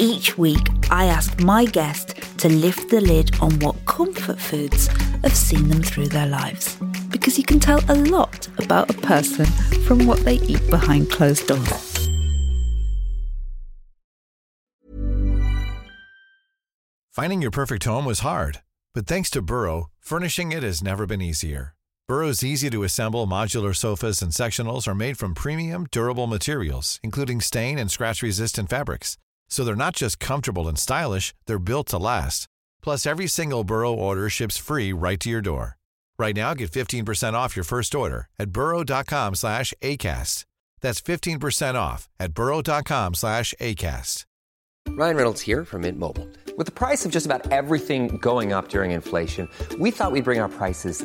Each week, I ask my guest to lift the lid on what comfort foods have seen them through their lives. Because you can tell a lot about a person from what they eat behind closed doors. Finding your perfect home was hard, but thanks to Burrow, furnishing it has never been easier. Burrow's easy to assemble modular sofas and sectionals are made from premium, durable materials, including stain and scratch resistant fabrics. So they're not just comfortable and stylish, they're built to last. Plus, every single Burrow order ships free right to your door. Right now, get 15% off your first order at burrow.com slash ACAST. That's 15% off at burrow.com slash ACAST. Ryan Reynolds here from Mint Mobile. With the price of just about everything going up during inflation, we thought we'd bring our prices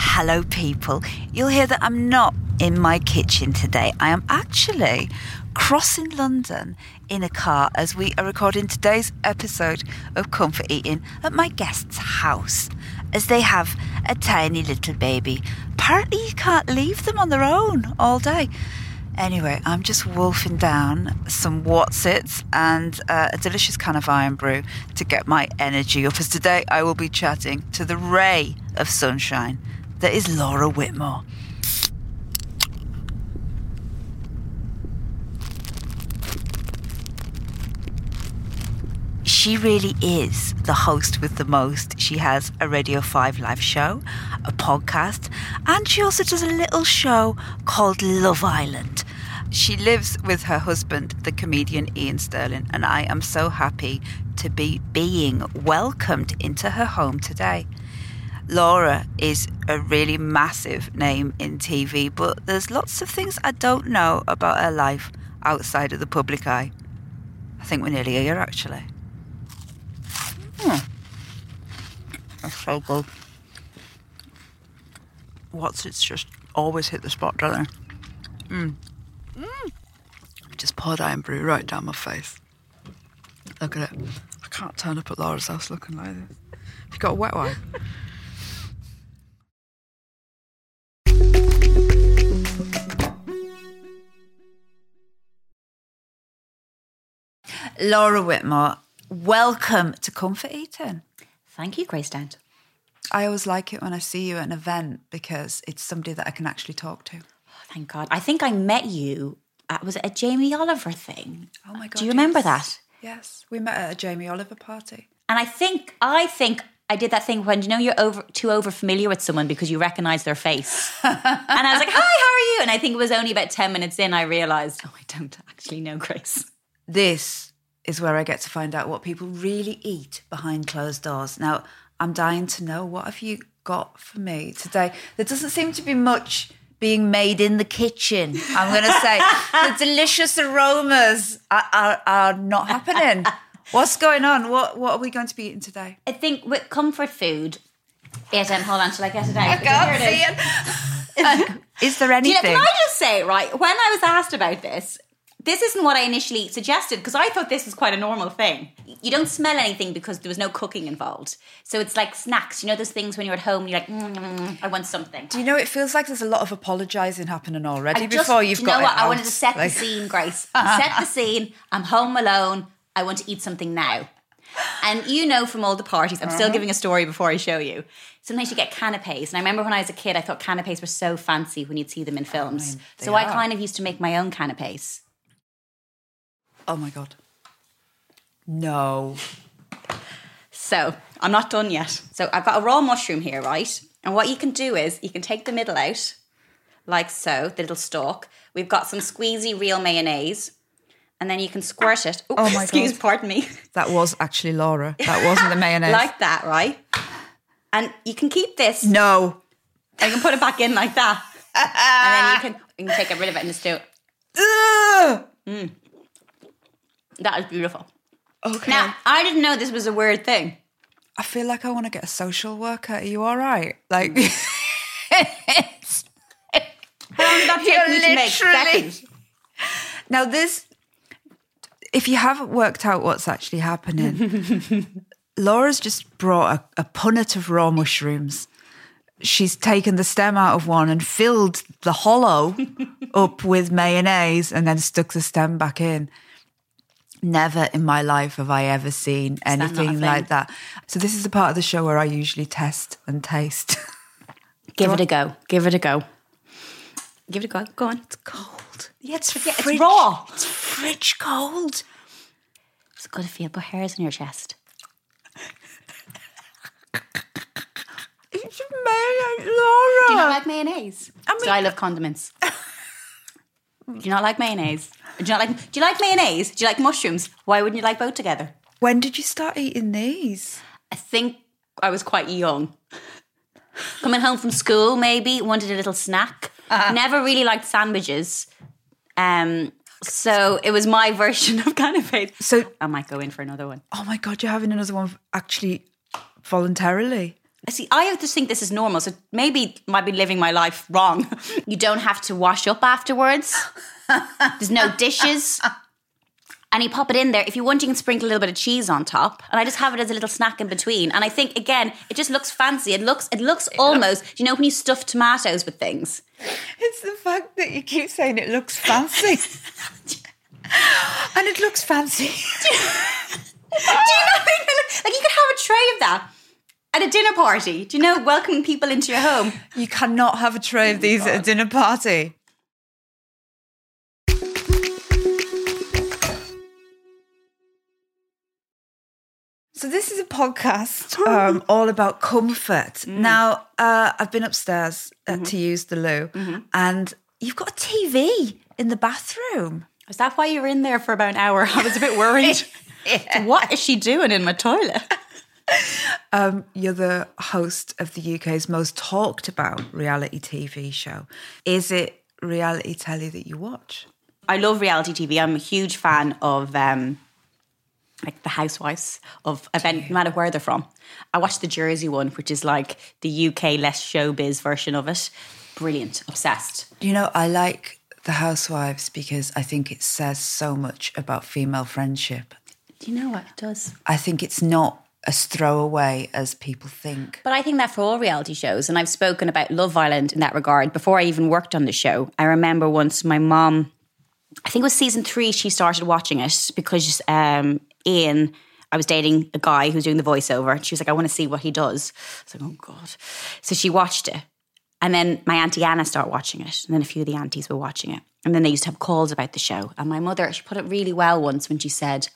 Hello, people. You'll hear that I'm not in my kitchen today. I am actually crossing London in a car as we are recording today's episode of Comfort Eating at my guest's house, as they have a tiny little baby. Apparently, you can't leave them on their own all day. Anyway, I'm just wolfing down some Wotsits and uh, a delicious can of Irn-Bru to get my energy up. As today I will be chatting to the ray of sunshine that is Laura Whitmore. She really is the host with the most. She has a Radio 5 live show, a podcast, and she also does a little show called Love Island. She lives with her husband, the comedian Iain Stirling, and I am so happy to be being welcomed into her home today. Laura is a really massive name in TV, but there's lots of things I don't know about her life outside of the public eye. I think we're nearly here, actually. Hmm. That's so good. What's it's just always hit the spot, don't they? Mm. Mm. Just poured Irn-Bru right down my face. Look at it. I can't turn up at Laura's house looking like this. Have you got a wet wipe? Laura Whitmore, welcome to Comfort Eating. Thank you, Grace Dent. I always like it when I see you at an event because it's somebody that I can actually talk to. Oh, thank God. I think I met you at was it a Jamie Oliver thing? Oh my god! Do you remember that? Yes, we met at a Jamie Oliver party. And I think I think I did that thing when you know you're over too over familiar with someone because you recognize their face. and I was like, "Hi, how are you?" And I think it was only about 10 minutes in I realized, "Oh, I don't actually know Grace." This is where I get to find out what people really eat behind closed doors. Now, I'm dying to know what have you got for me today? There doesn't seem to be much being made in the kitchen. I'm going to say the delicious aromas are, are, are not happening. What's going on? What what are we going to be eating today? I think with comfort food, it um, hold on till I get it out. I can't Here it is. see it. Is there Do you anything? know, can I just say, right, when I was asked about this, this isn't what I initially suggested because I thought this was quite a normal thing. You don't smell anything because there was no cooking involved. So it's like snacks. You know those things when you're at home and you're like, mm, I want something. Do you know it feels like there's a lot of apologising happening already I just- before you've you got know what? I wanted to set Like- the scene, Grace. set the scene. I'm home alone. I want to eat something now. And you know from all the parties, I'm Uh-huh. still giving a story before I show you. Sometimes you get canapes. And I remember when I was a kid, I thought canapes were so fancy when you'd see them in films. they so I kind of used to make my own canapes. Oh my god. No. So I'm not done yet. So I've got a raw mushroom here, right? And what you can do is you can take the middle out, like so, the little stalk. We've got some squeezy real mayonnaise. And then you can squirt it. Ooh, Oh my excuse, God. pardon me. That was actually Laura. That wasn't the mayonnaise. like that, right? And you can keep this. no. And you can put it back in like that. and then you can, you can take it rid of it and just do it. Ugh. Mm. That is beautiful. Okay. Now, I didn't know this was a weird thing. I feel like I want to get a social worker. Are you all right? Like, mm. How long did that take me to make? literally- Seconds. now this, if you haven't worked out what's actually happening, Laura's just brought a, a punnet of raw mushrooms. She's taken the stem out of one and filled the hollow up with mayonnaise and then stuck the stem back in. Never in my life have I ever seen that not a anything thing? like that. So this is the part of the show where I usually test and taste. Give it a go. Give it a go. Give it a go. Go on. It's cold. Yeah, it's, Yeah, it's fridge- raw. It's fridge cold. It's good to feel put hairs in your chest. It's mayonnaise, Laura. Do you not like mayonnaise? I mean- so I love condiments. do you not like mayonnaise? Do you not like? Do you like mayonnaise? Do you like mushrooms? Why wouldn't you like both together? when did you start eating these? I think I was quite young. Coming home from school, maybe wanted a little snack. Never really liked sandwiches. Um, so it was my version of it. So, I might go in for another one. oh my god, you're having another one actually voluntarily. I See, I just think this is normal. So maybe might be living my life wrong. You don't have to wash up afterwards. There's no dishes. And you pop it in there. If you want, you can sprinkle a little bit of cheese on top. And I just have it as a little snack in between. And I think again, it just looks fancy. It looks it looks almost, do you know when you stuff tomatoes with things? It's the fact that you keep saying it looks fancy. and it looks fancy. Do you know like you could have a tray of that at a dinner party. Do you know, welcoming people into your home? You cannot have a tray of oh these at a dinner party. So this is a podcast um, all about comfort. Now, uh, I've been upstairs uh, to use the loo, and you've got a TV in the bathroom. Is that why you were in there for about an hour? I was a bit worried. What is she doing in my toilet? Um, you're the host of the UK's most talked about reality TV show. Is it reality telly that you watch? I love reality TV. I'm a huge fan of um, like the housewives of event, no matter where they're from. I watched the Jersey one, which is like the UK less showbiz version of it. Brilliant, obsessed. You know, I like the housewives because I think it says so much about female friendship. Do you know what it does? I think it's not as throwaway as people think. But I think that for all reality shows, and I've spoken about Love Island in that regard before I even worked on the show. I remember once my mom, I think it was season three, she started watching it because um, Iain, I was dating a guy who's doing the voiceover. And she was like, I want to see what he does. I was like, oh God. So she watched it. And then my auntie Anna started watching it. And then a few of the aunties were watching it. And then they used to have calls about the show. And my mother, she put it really well once when she said,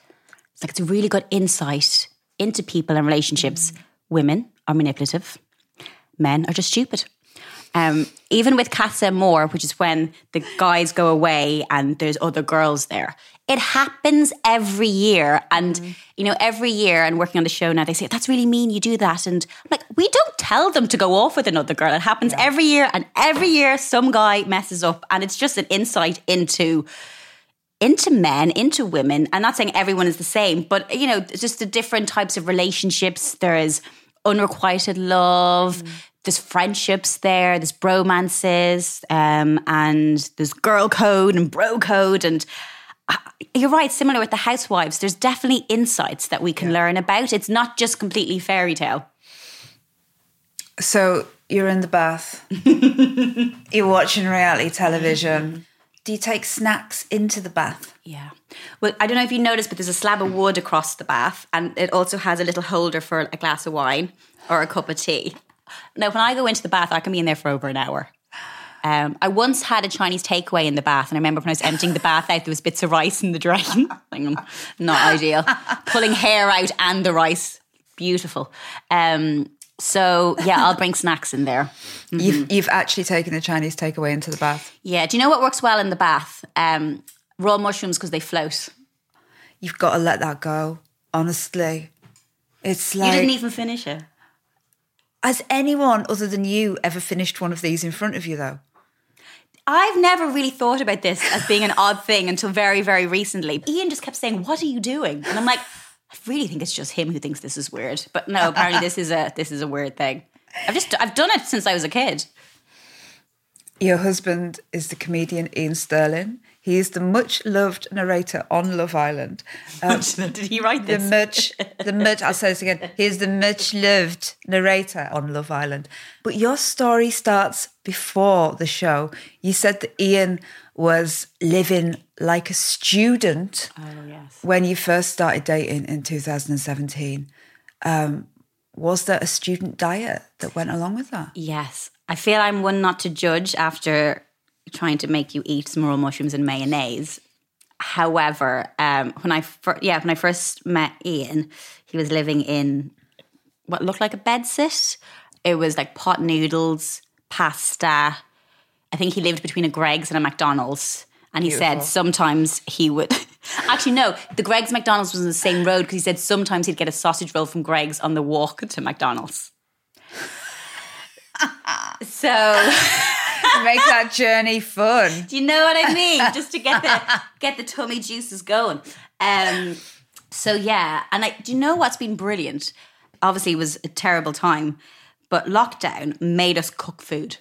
it's like it's a really good insight into people and relationships. Women are manipulative, men are just stupid. Um, even with Casa Amor, which is when the guys go away and there's other girls there, it happens every year. And, you know, every year and working on the show now, they say, that's really mean you do that. And I'm like, we don't tell them to go off with another girl. It happens every year. And every year, some guy messes up. And it's just an insight into into men, into women. I'm not saying everyone is the same, but you know, just the different types of relationships. There is unrequited love. There's friendships there. There's bromances, um, and there's girl code and bro code, and you're right. Similar with the housewives, there's definitely insights that we can learn about. It's not just completely fairy tale. So you're in the bath, you're watching reality television. Do you take snacks into the bath? Yeah. Well, I don't know if you noticed, but there's a slab of wood across the bath, and it also has a little holder for a glass of wine or a cup of tea. Now, when I go into the bath, I can be in there for over an hour. Um, I once had a Chinese takeaway in the bath, and I remember when I was emptying the bath out, there was bits of rice in the drain. Not ideal. Pulling hair out and the rice. beautiful. Um, so yeah, I'll bring snacks in there. You've, you've actually taken the Chinese takeaway into the bath. Yeah. Do you know what works well in the bath? Um, raw mushrooms because they float. You've got to let that go. Honestly, it's You didn't even finish it. has anyone other than you ever finished one of these in front of you though? I've never really thought about this as being an odd thing until very, very recently. Iain just kept saying, "What are you doing?" And I'm like, I really think it's just him who thinks this is weird. But no, apparently this is a this is a weird thing. I've just I've done it since I was a kid. Your husband is the comedian Iain Stirling. He is the much loved narrator on Love Island. Um, Did he write this? the much, the much. I'll say this again. He is the much loved narrator on Love Island. But your story starts before the show. You said that Iain was living like a student oh yes. when you first started dating in 2017. Um, was there a student diet that went along with that? Yes. I feel I'm one not to judge after trying to make you eat some raw mushrooms and mayonnaise. However, um, when I fir- yeah when I first met Iain, he was living in what looked like a bedsit. It was like pot noodles, pasta. I think he lived between a Greggs and a McDonald's. And he said sometimes he would. Actually, no, the Greggs McDonald's was on the same road because he said sometimes he'd get a sausage roll from Greggs on the walk to McDonald's. so Make that journey fun. Do you know what I mean? Just to get the get the tummy juices going. Um, so yeah, and I do you know what's been brilliant? Obviously, it was a terrible time, but lockdown made us cook food,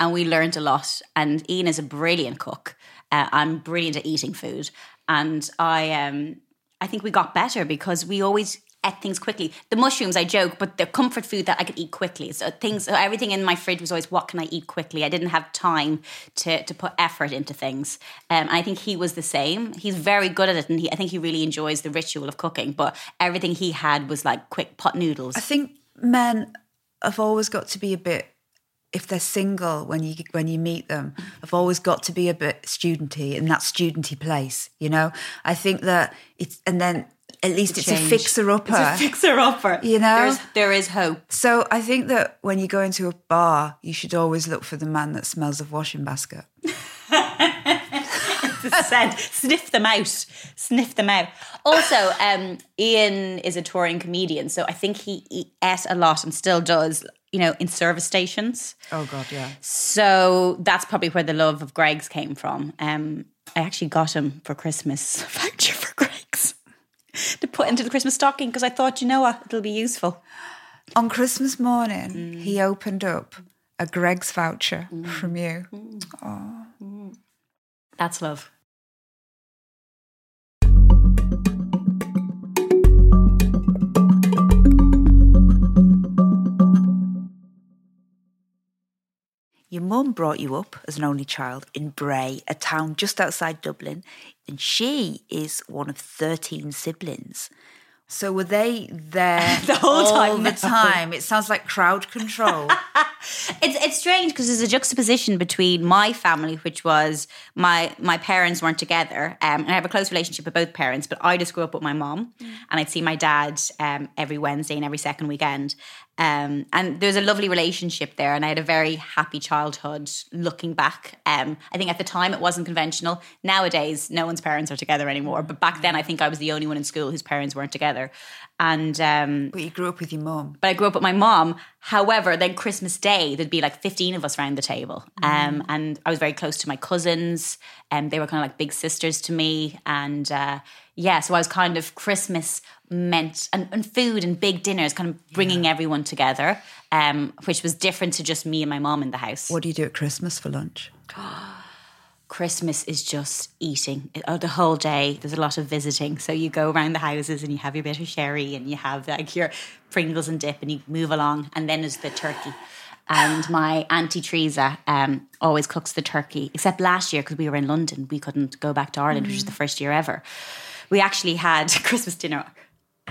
and we learned a lot. And Iain is a brilliant cook. Uh, I'm brilliant at eating food, and I um, I think we got better because we always ate things quickly. The mushrooms, I joke, but the comfort food that I could eat quickly. So things, so everything in my fridge was always, what can I eat quickly? I didn't have time to to put effort into things. Um, and I think he was the same. He's very good at it, and he, I think he really enjoys the ritual of cooking. But everything he had was like quick pot noodles. I think men have always got to be a bit if they're single when you when you meet them have always got to be a bit studenty in that studenty place you know i think that it's and then at least it's a fixer upper It's a Fixer upper, You know? There's, there is hope. so i think that when you go into a bar you should always look for the man that smells of washing basket Said, sniff them out, sniff them out. Also, um, Iain is a touring comedian, so I think he, he ate a lot and still does. You know, in service stations. oh god yeah So that's probably where the love of Greggs came from. Um, I actually got him for Christmas voucher for to put into the Christmas stocking because I thought, you know what, it'll be useful. on christmas morning mm. he opened up a Greggs voucher mm. from you. Oh, That's love. Your mum brought you up as an only child in Bray, a town just outside Dublin, and she is one of 13 siblings. So were they there The whole all time? the time? It sounds like crowd control. It's it's strange because there's a juxtaposition between my family, which was my my parents weren't together, um, and I have a close relationship with both parents. But I just grew up with my mom, and I'd see my dad um, every Wednesday and every second weekend. Um, and there's a lovely relationship there, and I had a very happy childhood. Looking back, um, I think at the time it wasn't conventional. Nowadays, no one's parents are together anymore. But back then, I think I was the only one in school whose parents weren't together. And um, but you grew up with your mum. but I grew up with my mom. However, then Christmas Day, there'd be like 15 of us around the table. Um, and I was very close to my cousins, and they were kind of like big sisters to me. And uh, yeah, so I was kind of Christmas meant, and, and food and big dinners, kind of bringing everyone together, um, which was different to just me and my mom in the house. What do you do at Christmas for lunch? Christmas is just eating It- oh, the whole day. There's a lot of visiting, so you go around the houses and you have your bit of sherry and you have like your Pringles and dip, and you move along. And then there's the turkey. And my auntie Teresa um, always cooks the turkey, except last year because we were in London, we couldn't go back to Ireland, which was the first year ever. We actually had Christmas dinner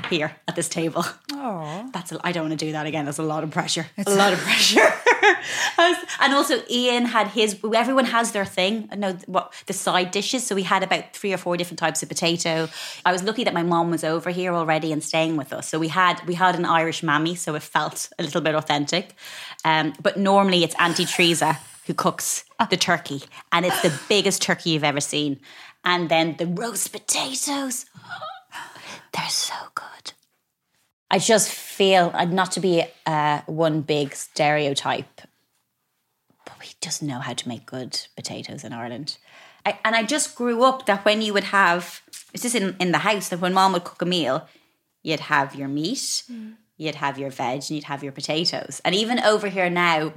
here at this table. Oh, that's a, I don't want to do that again. That's a lot of pressure. a lot of pressure. and also, Iain had his. Everyone has their thing. I know what the side dishes. So we had about three or four different types of potato. I was lucky that my mom was over here already and staying with us. So we had we had an Irish mammy, so it felt a little bit authentic. Um, but normally it's Auntie Teresa who cooks the turkey, and it's the biggest turkey you've ever seen. And then the roast potatoes. They're so good. I just feel uh, not to be uh, one big stereotype, but we just know how to make good potatoes in Ireland. I, and I just grew up that when you would have, it's just in, in the house, that when mom would cook a meal, you'd have your meat, you'd have your veg, and you'd have your potatoes. And even over here now,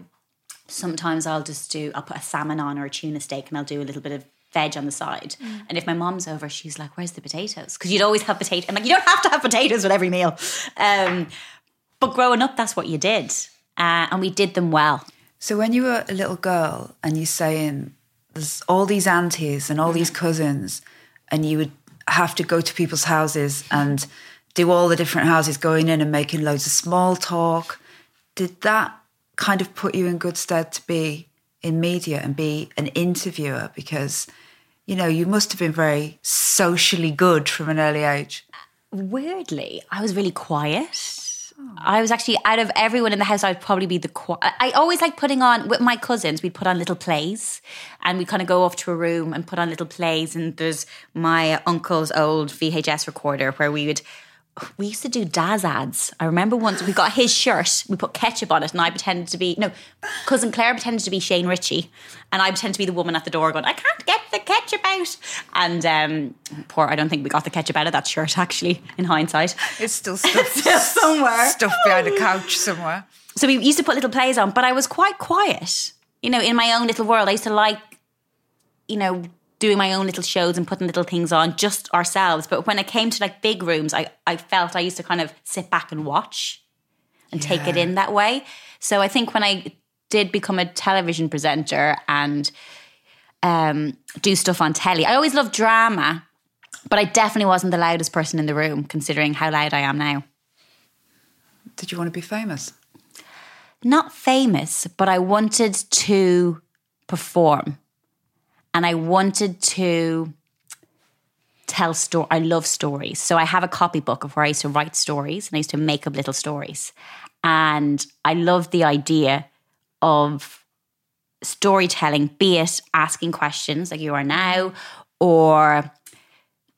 sometimes I'll just do, I'll put a salmon on or a tuna steak and I'll do a little bit of veg on the side. And if my mom's over, she's like, "Where's the potatoes?" Because you'd always have potato. I'm like, you don't have to have potatoes with every meal. Um, but growing up, that's what you did, uh, and we did them well. So when you were a little girl and you're saying there's all these aunties and all these cousins, and you would have to go to people's houses and do all the different houses, going in and making loads of small talk. Did that kind of put you in good stead to be in media and be an interviewer? Because you know you must have been very socially good from an early age. Weirdly, I was really quiet. Oh. I was actually out of everyone in the house. I'd probably be the. Qui- I always like putting on with my cousins. We'd put on little plays, and we'd kind of go off to a room and put on little plays. And there's my uncle's old VHS recorder where we would. We used to do Daz ads. I remember once we got his shirt. We put ketchup on it, and I pretended to be no. Cousin Claire pretended to be Shane Richie, and I pretended to be the woman at the door going, "I can't get the ketchup out." And um, poor, I don't think we got the ketchup out of that shirt. Actually, in hindsight, It's still stuff still somewhere. stuffed behind a couch somewhere. so we used to put little plays on, but I was quite quiet. You know, in my own little world, I used to like, you know, doing my own little shows and putting little things on just ourselves. But when it came to like big rooms, I, I felt I used to kind of sit back and watch and take it in that way. So I think when I did become a television presenter and um, do stuff on telly, I always loved drama, but I definitely wasn't the loudest person in the room, considering how loud I am now. Did you want to be famous? not famous, but I wanted to perform and I wanted to tell story. I love stories. So I have a copybook of where I used to write stories and I used to make up little stories. And I love the idea of storytelling, be it asking questions like you are now or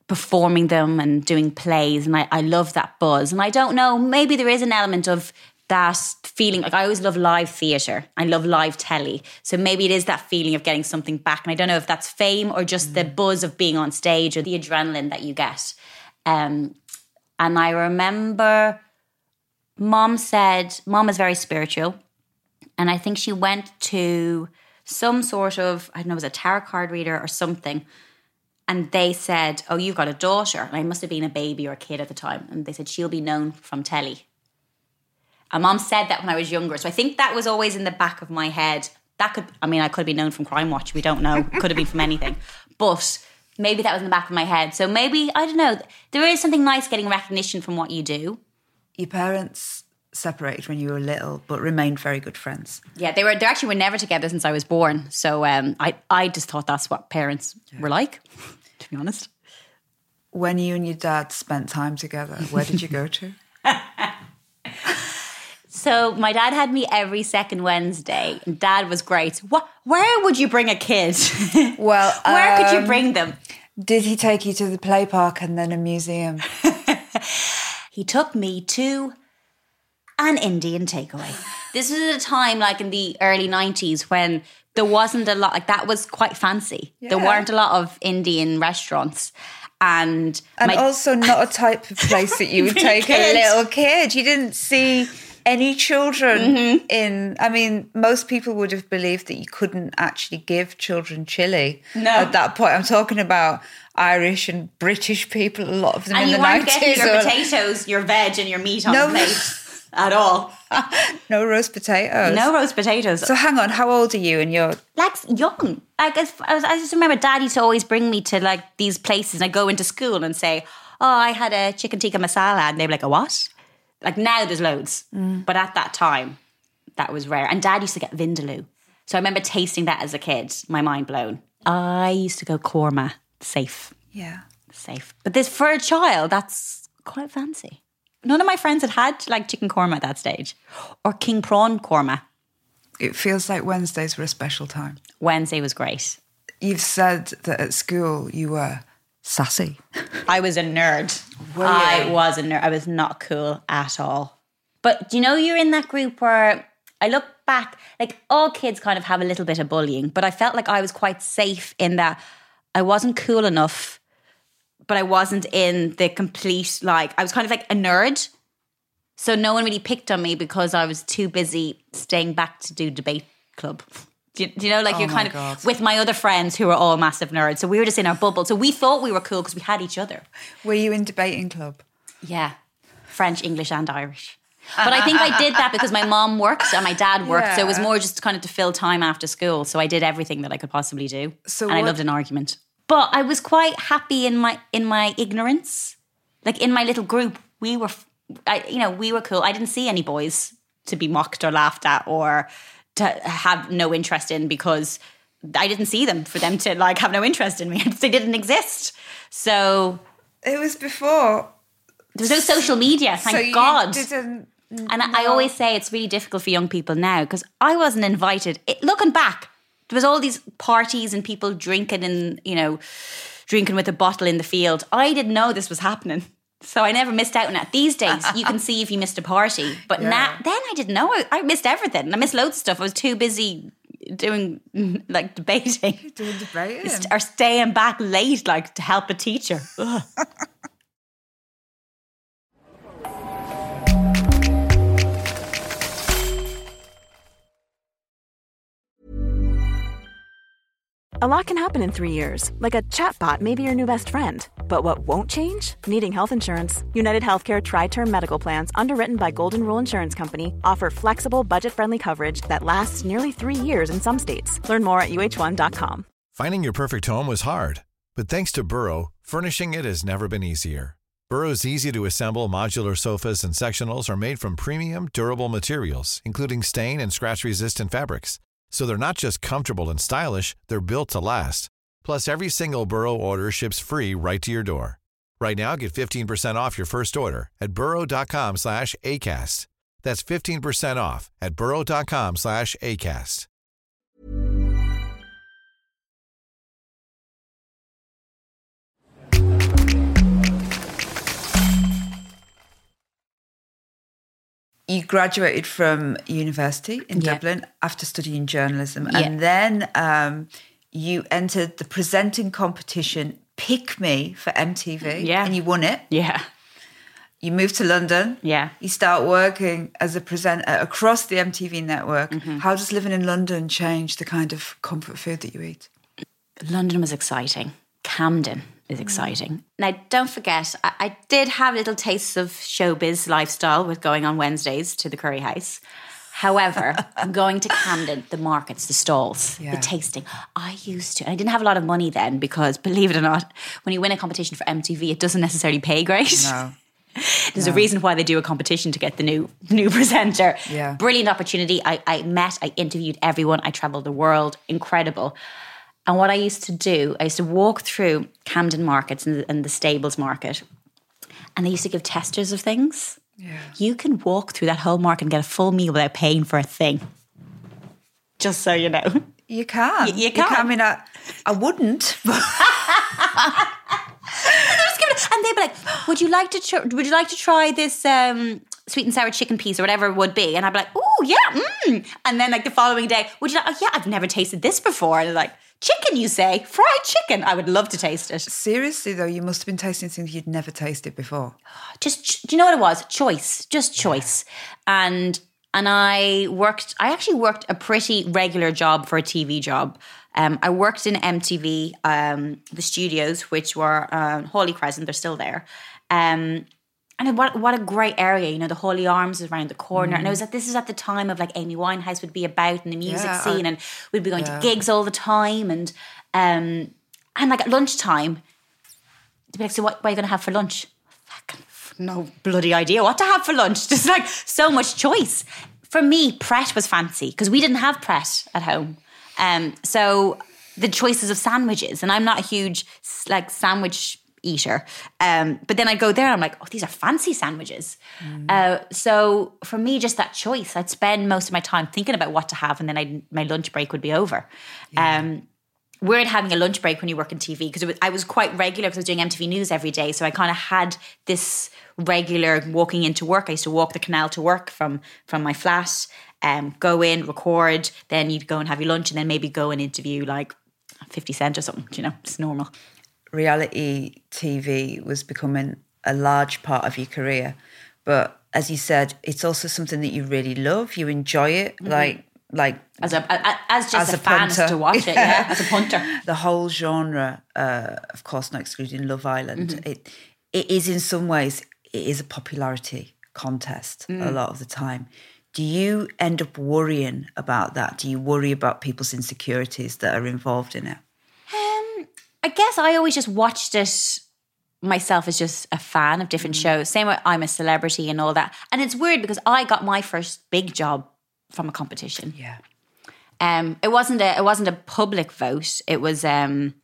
performing them and doing plays. And I, I love that buzz. And I don't know, maybe there is an element of that feeling. Like I always love live theatre. I love live telly. So maybe it is that feeling of getting something back. And I don't know if that's fame or just the buzz of being on stage or the adrenaline that you get. Um, and I remember mom said, mom is very spiritual. And I think she went to some sort of, I don't know, it was a tarot card reader or something. And they said, Oh, you've got a daughter. And I must have been a baby or a kid at the time. And they said, She'll be known from telly. And mom said that when I was younger. So I think that was always in the back of my head. That could, I mean, I could be known from Crime Watch. We don't know. Could have been from anything. But maybe that was in the back of my head. So maybe, I don't know, there is something nice getting recognition from what you do. Your parents separated when you were little, but remained very good friends. Yeah, they were. They actually were never together since I was born. So um, I, I just thought that's what parents were like. To be honest, When you and your dad spent time together, where did you go to? so my dad had me every second Wednesday. And dad was great. What? Where would you bring a kid? Well, where could you um, bring them? Did he take you to the play park and then a museum? He took me to an Indian takeaway. This was at a time like in the early 90s when there wasn't a lot, like that was quite fancy. There weren't a lot of Indian restaurants. And, And my- also not a type of place that you would take a little kid. You didn't see any children Mm-hmm. in. I mean, most people would have believed that you couldn't actually give children chili. No. At that point, I'm talking about Irish and British people. A lot of them and in you the weren't 90s. getting your were potatoes, your veg, and your meat on No. the plate at all. no roast potatoes. No roast potatoes. So hang on, how old are you? And you're like young. Like I, was, I just remember Daddy to always bring me to like these places, and I go into school and say, oh, I had a chicken tikka masala. And they'd be like, a what? Like now there's loads. Mm. But at that time, that was rare. And dad used to get vindaloo. So I remember tasting that as a kid, my mind blown. I used to go korma, safe, Yeah. safe. But this for a child, that's quite fancy. None of my friends had had like chicken korma at that stage or king prawn korma. It feels like Wednesdays were a special time. Wednesday was great. You've said that at school you were sassy. I was a nerd. Were I you? was a nerd. I was not cool at all. But do you know you're in that group where I look back, like all kids kind of have a little bit of bullying, but I felt like I was quite safe in that I wasn't cool enough, but I wasn't in the complete, like, I was kind of like a nerd. So no one really picked on me because I was too busy staying back to do debate club. Do you, do you know, like oh you're Oh kind my of God. with my other friends who were all massive nerds. So we were just in our bubble. So we thought we were cool because we had each other. Were you in debating club? Yeah. French, English, and Irish. But I think I did that because my mom worked and my dad worked. So it was more just kind of to fill time after school. So I did everything that I could possibly do. So and I loved an argument. But I was quite happy in my in my ignorance. Like in my little group, we were, I, you know, we were cool. I didn't see any boys to be mocked or laughed at or to have no interest in because I didn't see them for them to like have no interest in me. they didn't exist. So It was before. there was no social media. Thank so God. And I I always say it's really difficult for young people now because I wasn't invited. It, looking back, there was all these parties and people drinking and you know drinking with a bottle in the field. I didn't know this was happening, so I never missed out on it. These days, you can see if you missed a party, but now then I didn't know. I, I missed everything. I missed loads of stuff. I was too busy doing like debating Doing debating. or staying back late, like to help a teacher. A lot can happen in three years, like a chatbot may be your new best friend. But what won't change? Needing health insurance. United Healthcare Tri Term Medical Plans, underwritten by Golden Rule Insurance Company, offer flexible, budget friendly coverage that lasts nearly three years in some states. Learn more at uh1.com. Finding your perfect home was hard, but thanks to Burrow, furnishing it has never been easier. Burrow's easy to assemble modular sofas and sectionals are made from premium, durable materials, including stain and scratch resistant fabrics. So they're not just comfortable and stylish, they're built to last. Plus, every single Burrow order ships free right to your door. Right now, get 15% off your first order at burrow.com slash ACAST. That's 15% off at burrow.com slash ACAST. you graduated from university in Yeah. Dublin after studying journalism, Yeah. and then um, you entered the presenting competition Pick Me for MTV, Yeah. and you won it. Yeah, You moved to London. Yeah. You start working as a presenter across the MTV network. Mm-hmm. How does living in London change the kind of comfort food that you eat? London was exciting. Camden is exciting. Now, don't forget, I, I did have little tastes of showbiz lifestyle with going on Wednesdays to the Curry House. However, I'm going to Camden, the markets, the stalls, Yeah. the tasting, I used to. I didn't have a lot of money then because, believe it or not, when you win a competition for MTV, it doesn't necessarily pay great. No. There's a reason why they do a competition to get the new new presenter. Yeah. Brilliant opportunity. I, I met, I interviewed everyone, I traveled the world. Incredible. And what I used to do, I used to walk through Camden markets and the, and the stables market, and they used to give testers of things. Yeah. You can walk through that whole market and get a full meal without paying for a thing. Just so you know. You can. Y- you can. I mean, I, I wouldn't, but Just give it- and they'd be like, "Would you like to? Tr- would you like to try this um, sweet and sour chicken piece or whatever it would be?" And I'd be like, "Oh yeah." Mm. And then like the following day, would you like? Oh yeah, I've never tasted this before. And they're like, "Chicken, you say? Fried chicken? I would love to taste it." seriously though, you must have been tasting things you'd never tasted before. Just do you know what it was? Choice, just choice. And and I worked. I actually worked a pretty regular job for a TV job. Um, I worked in MTV, um, the studios, which were um, Hawley Crescent. They're still there. Um, and what what a great area, you know. The Hawley Arms is around the corner, and it was at this is at the time of like Amy Winehouse would be about in the music Yeah, scene, I- and we'd be going to gigs all the time, and um, and like at lunchtime, to be like, so what, what are you going to have for lunch? Fucking no bloody idea what to have for lunch. Just like so much choice. For me, Pret was fancy because we didn't have Pret at home. Um, so the choices of sandwiches, and I'm not a huge like sandwich eater. Um, but then I go there and I'm like, oh, these are fancy sandwiches. Uh, so for me, just that choice, I'd spend most of my time thinking about what to have, and then I my lunch break would be over. Um, weird having a lunch break when you work in TV because was, I was quite regular because I was doing MTV News every day. So I kind of had this regular walking into work. I used to walk the canal to work from from my flat, um, go in, record, then you'd go and have your lunch, and then maybe go and interview like 50 Cent or something, you know, it's normal. Reality TV was becoming a large part of your career. But as you said, it's also something that you really love. You enjoy it, like like As a, as just As a, a fan to watch it, yeah, as a punter. the whole genre. Uh, of course, not excluding Love Island. Mm-hmm. It it is in some ways it is a popularity contest Mm. a lot of the time. Do you end up worrying about that? Do you worry about people's insecurities that are involved in it? I guess I always just watched it myself as just a fan of different shows. Same way I'm a celebrity and all that. And it's weird because I got my first big job from a competition. Yeah. Um, it wasn't a it wasn't a public vote. It was um,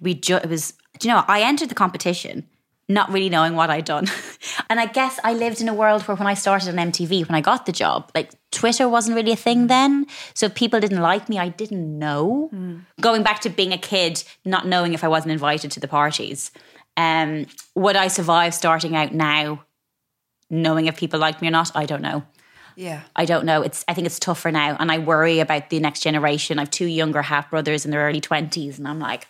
we ju- it was. Do you know? I entered the competition not really knowing what I'd done, and I guess I lived in a world where when I started on MTV, when I got the job, like Twitter wasn't really a thing then. So if people didn't like me, I didn't know. Going back to being a kid, not knowing if I wasn't invited to the parties, um, would I survive starting out now, knowing if people liked me or not? I don't know. Yeah. I don't know. It's I think it's tougher now, and I worry about the next generation. I've two younger half brothers in their early twenties, and I'm like,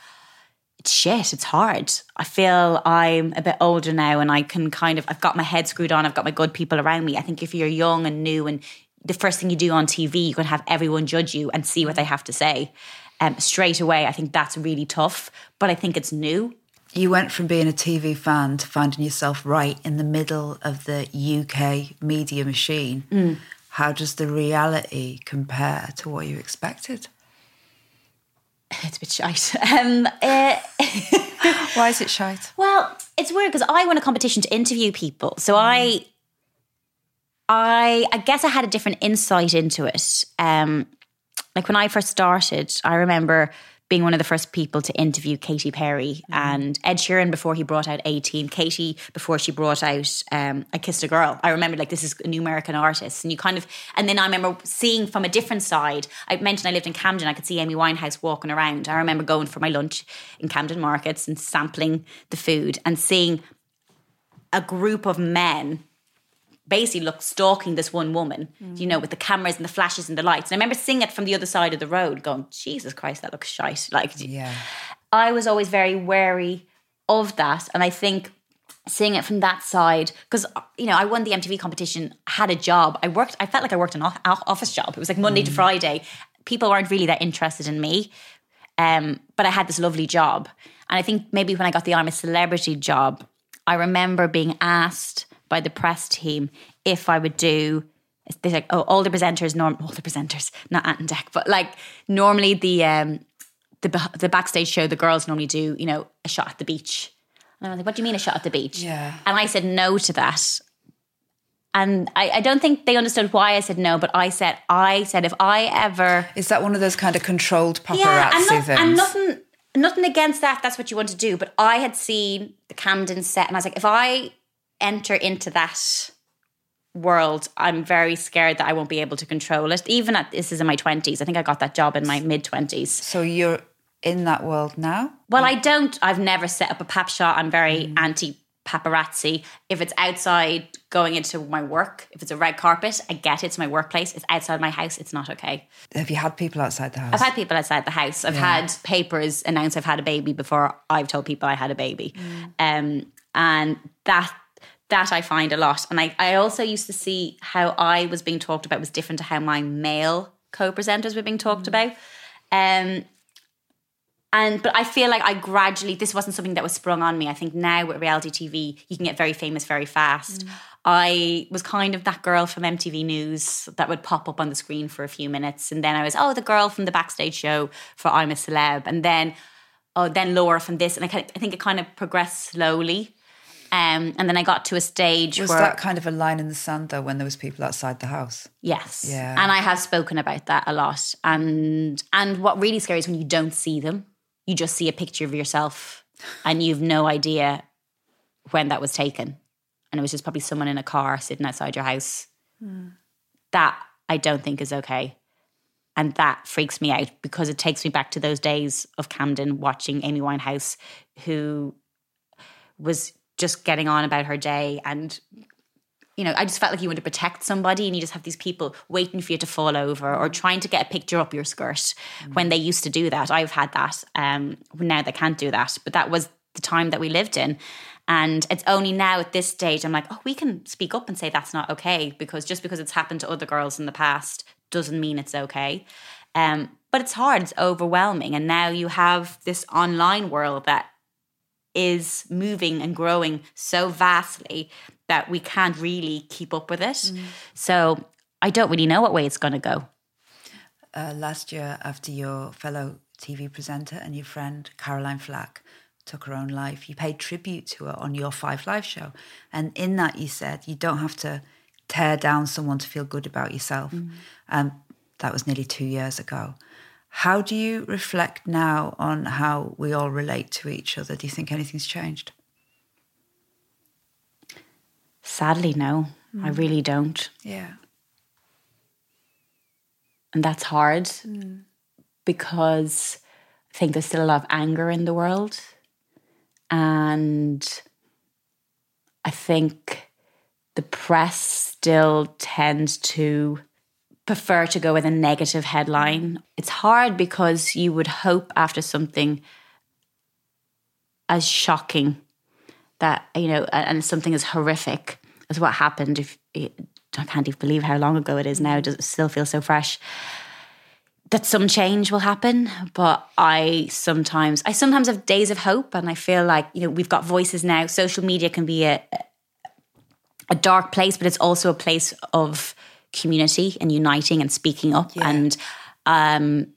shit. It's hard. I feel I'm a bit older now, and I can kind of I've got my head screwed on. I've got my good people around me. I think if you're young and new, and the first thing you do on TV, you're going to have everyone judge you and see what they have to say. Um, straight away, I think that's really tough. But I think it's new. You went from being a TV fan to finding yourself right in the middle of the UK media machine. Mm. How does the reality compare to what you expected? It's a bit shite. Um, uh, Why is it shite? Well, it's weird because I won a competition to interview people, so I, I, I guess I had a different insight into it. Um, like when I first started, I remember being one of the first people to interview Katy Perry and Ed Sheeran before he brought out 18, Katy before she brought out um, I Kissed a Girl. I remember like this is a new American artist. And you kind of, and then I remember seeing from a different side. I mentioned I lived in Camden, I could see Amy Winehouse walking around. I remember going for my lunch in Camden markets and sampling the food and seeing a group of men basically look stalking this one woman, you know, with the cameras and the flashes and the lights. And I remember seeing it from the other side of the road, going, Jesus Christ, that looks shite. Like, Yeah. I was always very wary of that. And I think seeing it from that side, because, you know, I won the MTV competition, had a job. I worked, I felt like I worked an office job. It was like Monday to Friday. People weren't really that interested in me. Um, but I had this lovely job. And I think maybe when I got the I'm a Celebrity job, I remember being asked by the press team if I would do. They're like, oh, all the presenters, norm, all the presenters, not Ant and Dec, but like normally the um, the the backstage show, the girls normally do, you know, a shot at the beach. And I was like, what do you mean a shot at the beach? Yeah. And I said no to that. And I, I don't think they understood why I said no, but I said, I said, if I ever Is that one of those kind of controlled paparazzi yeah, and, not- things? and nothing, nothing against that. That's what you want to do. But I had seen the Camden set, and I was like, if I enter into that world, I'm very scared that I won't be able to control it. Even at this is in my twenties. I think I got that job in my mid twenties. so you're in that world now? Well, I don't. I've never set up a pap shot. I'm very anti paparazzi. If it's outside going into my work, if it's a red carpet, I get it. It's my workplace. It's outside my house. It's not okay. Have you had people outside the house? I've had people outside the house. I've had papers announce I've had a baby before I've told people I had a baby. Um, and that that I find a lot. And I, I also used to see how I was being talked about was different to how my male co-presenters were being talked about. Um, and but I feel like I gradually this wasn't something that was sprung on me. I think now with reality TV, you can get very famous very fast. I was kind of that girl from MTV News that would pop up on the screen for a few minutes, and then I was oh the girl from the backstage show for I'm a Celeb, and then oh, then Laura from this, and I, I think it kind of progressed slowly. Um, and then I got to a stage where Was where that kind of a line in the sand though when there was people outside the house? Yes. Yeah. And I have spoken about that a lot. And and what really scary is when you don't see them. You just see a picture of yourself and you've no idea when that was taken. And it was just probably someone in a car sitting outside your house. That I don't think is okay. And that freaks me out because it takes me back to those days of Camden watching Amy Winehouse, who was just getting on about her day and you know, I just felt like you want to protect somebody and you just have these people waiting for you to fall over or trying to get a picture up your skirt when they used to do that. I've had that. Um, now they can't do that. But that was the time that we lived in. And it's only now at this stage I'm like, oh, we can speak up and say that's not okay because just because it's happened to other girls in the past doesn't mean it's okay. Um, but it's hard, it's overwhelming. And now you have this online world that is moving and growing so vastly that we can't really keep up with it. So I don't really know what way it's going to go. Uh, last year, after your fellow TV presenter and your friend Caroline Flack took her own life, you paid tribute to her on your Five Live show. And in that, you said you don't have to tear down someone to feel good about yourself. Um, that was nearly two years ago. How do you reflect now on how we all relate to each other? Do you think anything's changed? Sadly, no, I mm. really don't. Yeah. And that's hard mm. because I think there's still a lot of anger in the world. And I think the press still tends to prefer to go with a negative headline. It's hard because you would hope after something as shocking that, you know, and something as horrific as what happened. If I can't even believe how long ago it is now, does it still feel so fresh? that some change will happen but i sometimes i sometimes have days of hope and i feel like you know we've got voices now social media can be a a dark place but it's also a place of community and uniting and speaking up. And um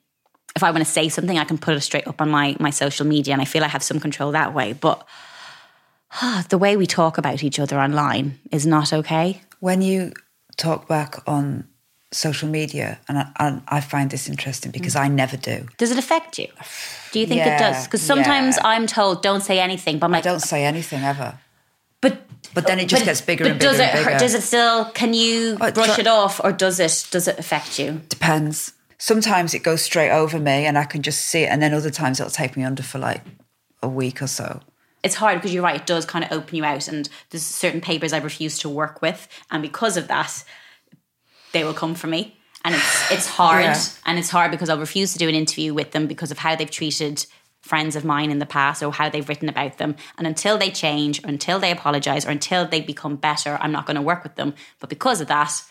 if i want to say something i can put it straight up on my my social media and i feel i have some control that way. But the way we talk about each other online is not okay. When you talk back on social media, and I, and I find this interesting because I never do. does it affect you? Do you think it does? Because sometimes yeah. i'm told don't say anything but i'm I like don't say anything ever. But But then it just gets bigger but and bigger does it bigger. does it still? Can you Oh, brush it off, or does it? Does it affect you? Depends. Sometimes it goes straight over me and I can just see it, and then other times it'll take me under for like a week or so. It's hard because you're right. It does kind of open you out, and there's certain papers I refuse to work with, and because of that, they will come for me, and it's it's hard, Yeah. and it's hard because I'll refuse to do an interview with them because of how they've treated friends of mine in the past or how they've written about them. And until they change, or until they apologize, or until they become better, I'm not going to work with them. But because of that,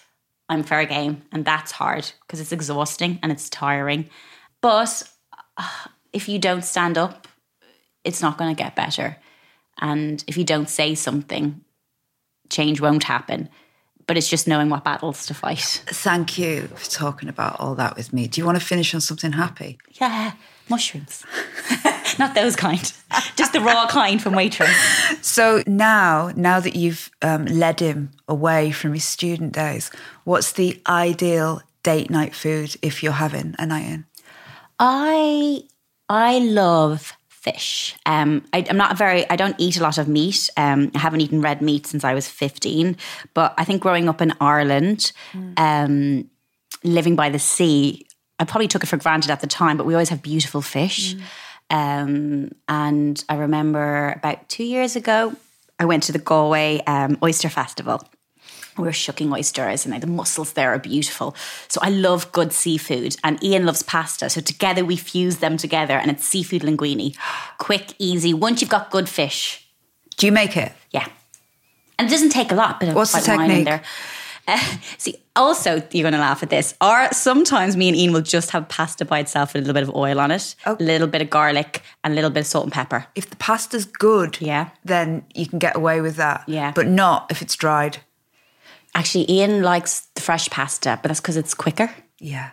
I'm fair game, and that's hard because it's exhausting and it's tiring. But uh, if you don't stand up, it's not going to get better. And if you don't say something, change won't happen. But it's just knowing what battles to fight. Thank you for talking about all that with me. Do you want to finish on something happy? Yeah, mushrooms. not those kind, just the raw kind from Waitrose. So now, now that you've um, led him away from his student days, what's the ideal date night food if you're having a night in? I I love fish. Um, I, I'm not very. I don't eat a lot of meat. Um, I haven't eaten red meat since I was 15. But I think growing up in Ireland, um, living by the sea, I probably took it for granted at the time. But we always have beautiful fish. Um, and I remember about two years ago, I went to the Galway um, Oyster Festival. We were shucking oysters, and the mussels there are beautiful. So I love good seafood, and Iain loves pasta. So together we fuse them together, and it's seafood linguine. Quick, easy. Once you've got good fish, Do you make it? yeah, and it doesn't take a lot. But What's the white wine in technique? there. Uh, see, also you're going to laugh at this. Or sometimes me and Iain will just have pasta by itself with a little bit of oil on it, Oh. a little bit of garlic, and a little bit of salt and pepper. If the pasta's good, Yeah. then you can get away with that. Yeah. But not if it's dried. Actually, Iain likes the fresh pasta, but that's because it's quicker. Yeah.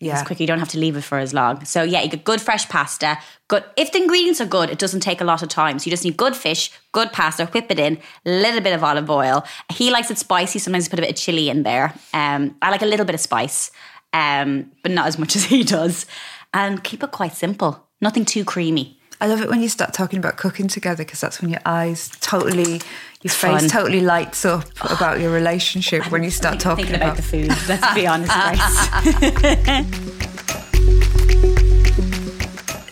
Yeah. It's quicker. You don't have to leave it for as long. So yeah, you get good fresh pasta. Good. If the ingredients are good, it doesn't take a lot of time. So you just need good fish, good pasta. Whip it in, a little bit of olive oil. He likes it spicy. Sometimes you put a bit of chili in there. Um, I like a little bit of spice, um, but not as much as he does. And keep it quite simple. Nothing too creamy. I love it when you start talking about cooking together because that's when your eyes totally, your face fun. totally lights up about your relationship when you start talking Thinking about about the food. Let's be honest, Grace.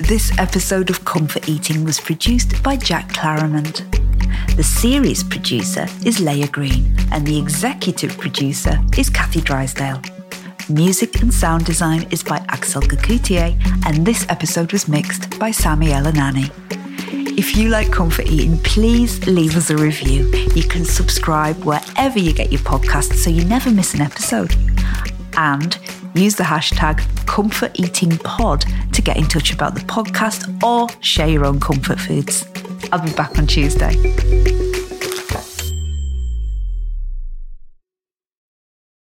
This episode of Comfort Eating was produced by Jack Claramond. The series producer is Leah Green, and the executive producer is Kathy Drysdale. Music and sound design is by Axel Kacoutié, and this episode was mixed by Sami Elanani. If you like comfort eating, please leave us a review. You can subscribe wherever you get your podcasts so you never miss an episode. And use the hashtag Comfort Eating Pod to get in touch about the podcast or share your own comfort foods. I'll be back on Tuesday.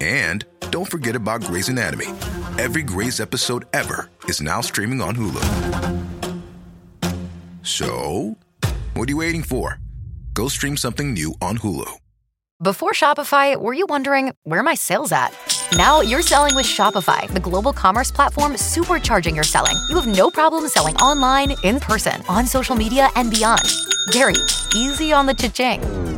And don't forget about Grey's Anatomy. Every Grey's episode ever is now streaming on Hulu. So, what are you waiting for? Go stream something new on Hulu. Before Shopify, were you wondering where my sales at? Now you're selling with Shopify, the global commerce platform supercharging your selling. You have no problem selling online, in person, on social media, and beyond. Gary, easy on the cha-ching.